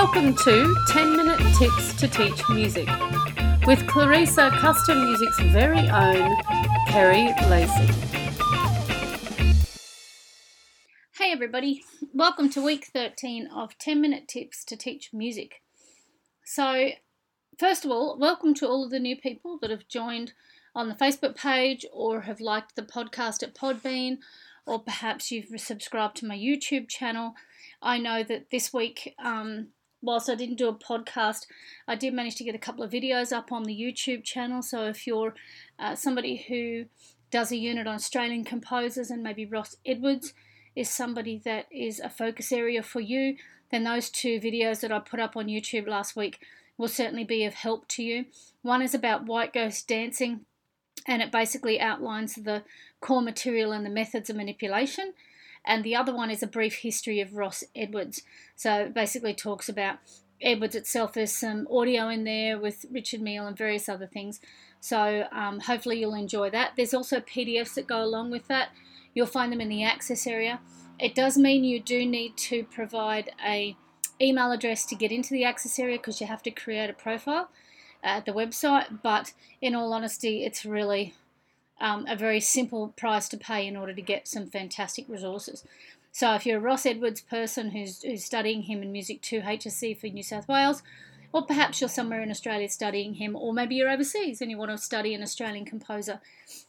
Welcome to 10 Minute Tips to Teach Music with Klerrisa Custom Music's very own Kerry Lacey. Hey everybody, welcome to week 13 of 10 Minute Tips to Teach Music. So, first of all, welcome to all of the new people that have joined on the Facebook page or have liked the podcast at Podbean or perhaps you've subscribed to my YouTube channel. I know that this week, um, whilst I didn't do a podcast, I did manage to get a couple of videos up on the YouTube channel. So if you're uh, somebody who does a unit on Australian composers and maybe Ross Edwards is somebody that is a focus area for you, then those two videos that I put up on YouTube last week will certainly be of help to you. One is about white ghost dancing, and it basically outlines the core material and the methods of manipulation and the other one is a brief history of Ross Edwards. So basically talks about Edwards itself. There's some audio in there with Richard Mills and various other things. So um, hopefully you'll enjoy that. There's also PDFs that go along with that. You'll find them in the access area. It does mean you do need to provide a email address to get into the access area because you have to create a profile at the website. But in all honesty, it's really um, a very simple price to pay in order to get some fantastic resources. So if you're a Ross Edwards person who's, who's studying him in Music 2 HSC for New South Wales, or perhaps you're somewhere in Australia studying him, or maybe you're overseas and you want to study an Australian composer,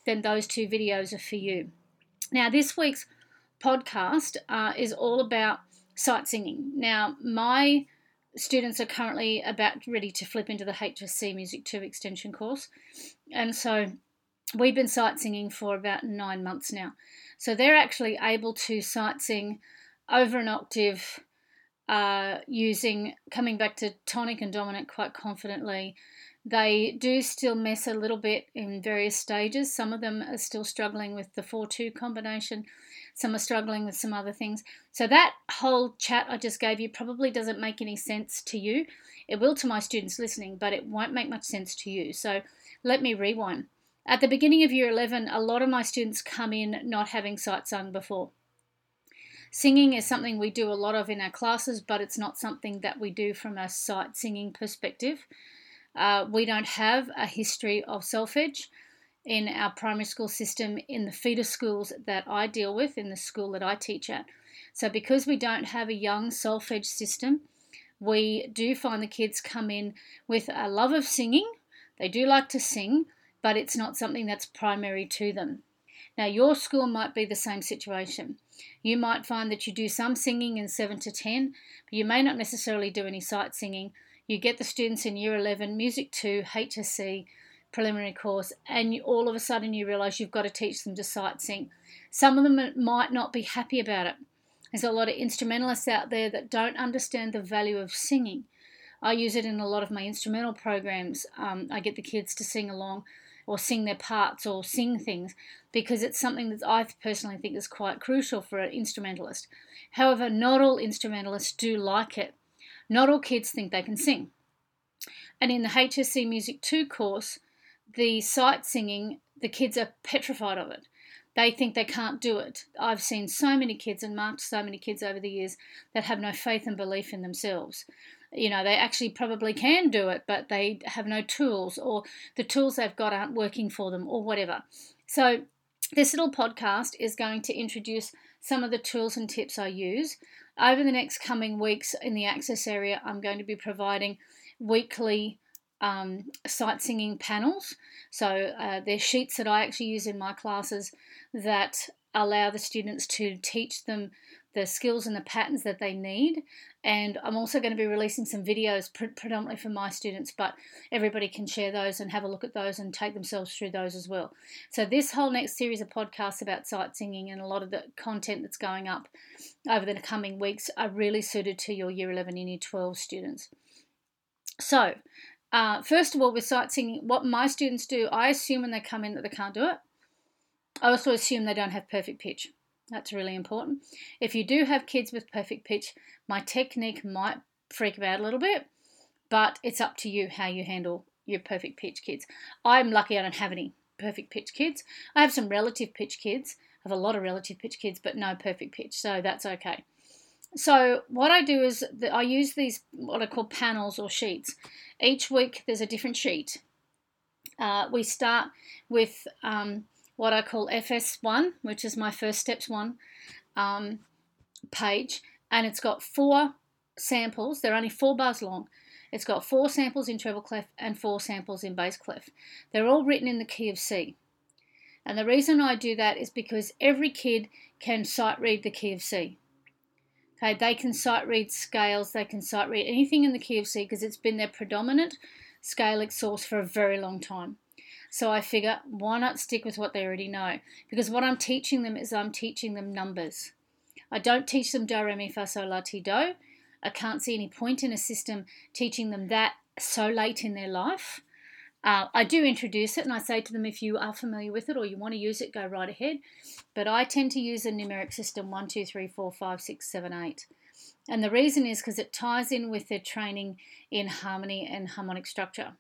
then those two videos are for you. Now, this week's podcast uh, is all about sight singing. Now, my students are currently about ready to flip into the HSC Music 2 extension course, and so we've been sight singing for about nine months now. So they're actually able to sight sing over an octave uh, using, coming back to tonic and dominant quite confidently. They do still mess a little bit in various stages. Some of them are still struggling with the 4 2 combination, some are struggling with some other things. So, that whole chat I just gave you probably doesn't make any sense to you. It will to my students listening, but it won't make much sense to you. So, let me rewind. At the beginning of year 11, a lot of my students come in not having sight sung before. Singing is something we do a lot of in our classes, but it's not something that we do from a sight singing perspective. Uh, we don't have a history of solfege in our primary school system in the feeder schools that I deal with, in the school that I teach at. So, because we don't have a young solfege system, we do find the kids come in with a love of singing. They do like to sing, but it's not something that's primary to them. Now, your school might be the same situation. You might find that you do some singing in 7 to 10, but you may not necessarily do any sight singing. You get the students in Year 11, Music 2, HSC, preliminary course, and you, all of a sudden you realise you've got to teach them to sight sing. Some of them might not be happy about it. There's a lot of instrumentalists out there that don't understand the value of singing. I use it in a lot of my instrumental programs. Um, I get the kids to sing along or sing their parts or sing things because it's something that I personally think is quite crucial for an instrumentalist. However, not all instrumentalists do like it. Not all kids think they can sing. And in the HSC Music 2 course, the sight singing, the kids are petrified of it. They think they can't do it. I've seen so many kids and marked so many kids over the years that have no faith and belief in themselves you know they actually probably can do it but they have no tools or the tools they've got aren't working for them or whatever. So this little podcast is going to introduce some of the tools and tips i use. Over the next coming weeks in the access area i'm going to be providing weekly um, sight singing panels. So uh, there's sheets that i actually use in my classes that allow the students to teach them the skills and the patterns that they need. And I'm also going to be releasing some videos pre- predominantly for my students, but everybody can share those and have a look at those and take themselves through those as well. So, this whole next series of podcasts about sight singing and a lot of the content that's going up over the coming weeks are really suited to your Year 11 and Year 12 students. So, uh, first of all, with sight singing, what my students do, I assume when they come in that they can't do it. I also assume they don't have perfect pitch. That's really important. If you do have kids with perfect pitch, my technique might freak them out a little bit, but it's up to you how you handle your perfect pitch kids. I'm lucky I don't have any perfect pitch kids. I have some relative pitch kids. I have a lot of relative pitch kids, but no perfect pitch, so that's okay. So what I do is that I use these what I call panels or sheets. Each week there's a different sheet. Uh, we start with um, what I call FS1, which is my first steps one um, page, and it's got four samples. They're only four bars long. It's got four samples in treble clef and four samples in bass clef. They're all written in the key of C. And the reason I do that is because every kid can sight read the key of C. Okay, they can sight read scales, they can sight read anything in the key of C because it's been their predominant scalic source for a very long time. So I figure, why not stick with what they already know? Because what I'm teaching them is I'm teaching them numbers. I don't teach them do, re, mi, fa, sol, la, ti, do. I can't see any point in a system teaching them that so late in their life. Uh, I do introduce it and I say to them, if you are familiar with it or you want to use it, go right ahead. But I tend to use a numeric system 1, 2, 3, 4, 5, 6, 7, 8. And the reason is because it ties in with their training in harmony and harmonic structure.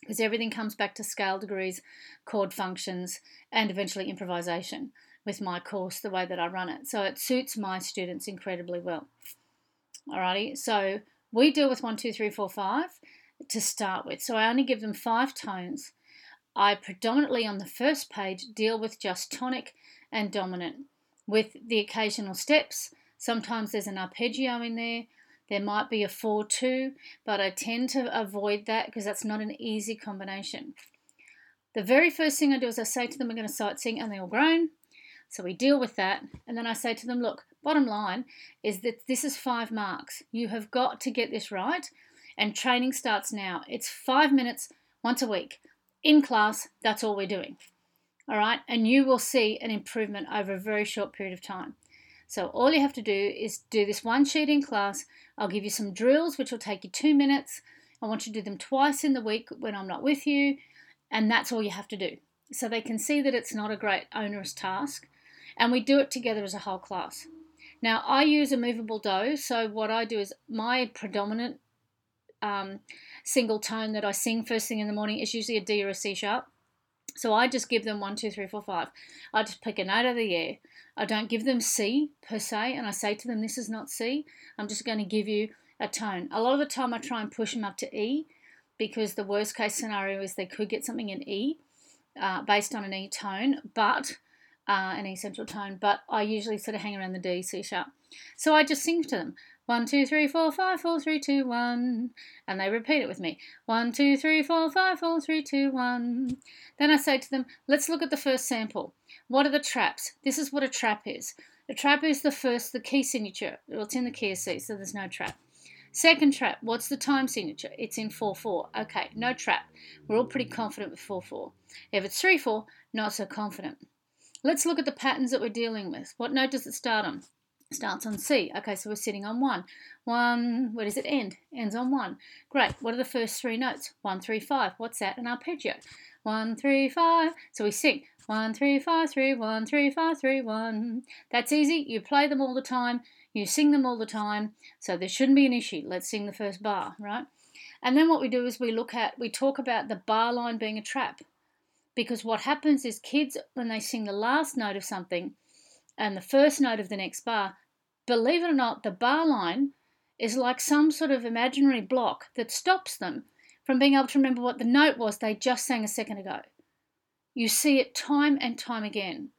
Because everything comes back to scale degrees, chord functions, and eventually improvisation with my course, the way that I run it. So it suits my students incredibly well. Alrighty, so we deal with one, two, three, four, five to start with. So I only give them five tones. I predominantly on the first page deal with just tonic and dominant with the occasional steps. Sometimes there's an arpeggio in there. There might be a 4 2, but I tend to avoid that because that's not an easy combination. The very first thing I do is I say to them, we're going to sight sing, and they all groan. So we deal with that. And then I say to them, look, bottom line is that this is five marks. You have got to get this right. And training starts now. It's five minutes once a week. In class, that's all we're doing. All right. And you will see an improvement over a very short period of time. So all you have to do is do this one sheet in class. I'll give you some drills, which will take you two minutes. I want you to do them twice in the week when I'm not with you. And that's all you have to do. So they can see that it's not a great onerous task and we do it together as a whole class. Now, I use a movable do, so what I do is my predominant um, single tone that I sing first thing in the morning is usually a D or a C sharp. So I just give them one, two, three, four, five. I just pick a note of the air. I don't give them C per se, and I say to them, this is not C. I'm just going to give you a tone. A lot of the time I try and push them up to E because the worst case scenario is they could get something in E uh, based on an E tone, but uh, an essential tone, but I usually sort of hang around the D, C sharp. So I just sing to them. One, two, three, four, five, four, three, two, one. And they repeat it with me. One, two, three, four, five, four, three, two, one. Then I say to them, let's look at the first sample. What are the traps? This is what a trap is. A trap is the first, the key signature. Well, it's in the key of C, so there's no trap. Second trap, what's the time signature? It's in 4-4. Okay, no trap. We're all pretty confident with 4-4. If it's 3-4, not so confident. Let's look at the patterns that we're dealing with. What note does it start on? Starts on C. Okay, so we're sitting on 1. 1, where does it end? Ends on 1. Great. What are the first three notes? One, three, five. What's that? An arpeggio. One, three, five. So we sing 1, 3, 5, 3, 1, 3, 5, 3, 1. That's easy. You play them all the time. You sing them all the time. So there shouldn't be an issue. Let's sing the first bar, right? And then what we do is we look at, we talk about the bar line being a trap. Because what happens is kids, when they sing the last note of something and the first note of the next bar, believe it or not, the bar line is like some sort of imaginary block that stops them from being able to remember what the note was they just sang a second ago. You see it time and time again.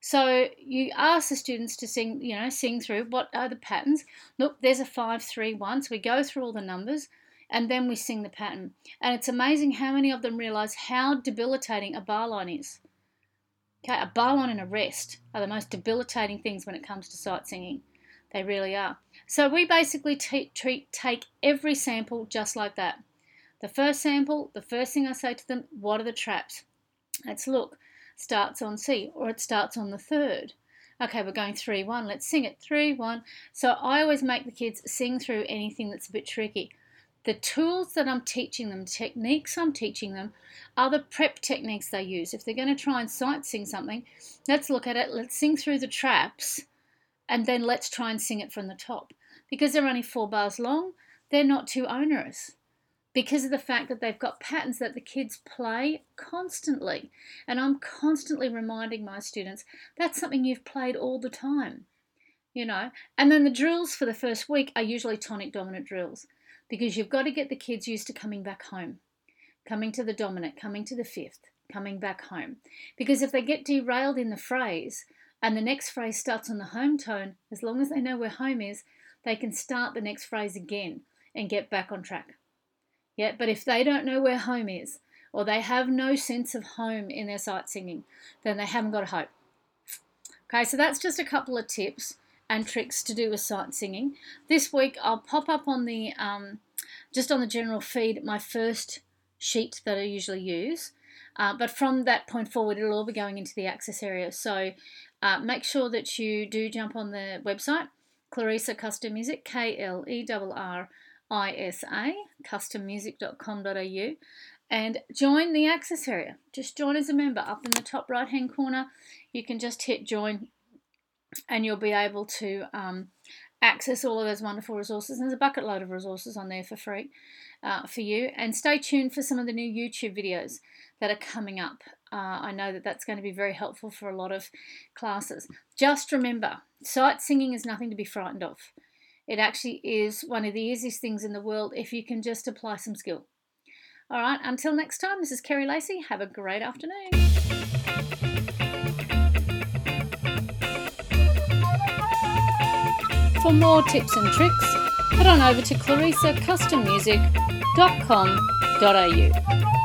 So you ask the students to sing, you know, sing through what are the patterns. Look, there's a five, three, one. So we go through all the numbers and then we sing the pattern. And it's amazing how many of them realize how debilitating a bar line is. Okay, a bar line and a rest are the most debilitating things when it comes to sight singing. They really are. So we basically treat take every sample just like that. The first sample, the first thing I say to them, what are the traps? Let's look. Starts on C or it starts on the third. Okay, we're going 3 1. Let's sing it 3 1. So I always make the kids sing through anything that's a bit tricky. The tools that I'm teaching them, techniques I'm teaching them, are the prep techniques they use. If they're going to try and sight sing something, let's look at it, let's sing through the traps, and then let's try and sing it from the top. Because they're only four bars long, they're not too onerous. Because of the fact that they've got patterns that the kids play constantly. And I'm constantly reminding my students that's something you've played all the time. you know. And then the drills for the first week are usually tonic dominant drills because you've got to get the kids used to coming back home, coming to the dominant, coming to the fifth, coming back home. Because if they get derailed in the phrase and the next phrase starts on the home tone, as long as they know where home is, they can start the next phrase again and get back on track. Yeah, but if they don't know where home is, or they have no sense of home in their sight singing, then they haven't got a hope. Okay, so that's just a couple of tips and tricks to do with sight singing. This week I'll pop up on the um, just on the general feed my first sheet that I usually use. Uh, but from that point forward, it'll all be going into the access area. So uh, make sure that you do jump on the website, Klerrisa Custom Music, K L E R R I S A, custommusic.com.au, and join the access area. Just join as a member up in the top right hand corner. You can just hit join and you'll be able to um, access all of those wonderful resources. And there's a bucket load of resources on there for free uh, for you. And stay tuned for some of the new YouTube videos that are coming up. Uh, I know that that's going to be very helpful for a lot of classes. Just remember, sight singing is nothing to be frightened of. It actually is one of the easiest things in the world if you can just apply some skill. All right, until next time, this is Kerry Lacey. Have a great afternoon. For more tips and tricks, head on over to klerrisacustommusic.com.au.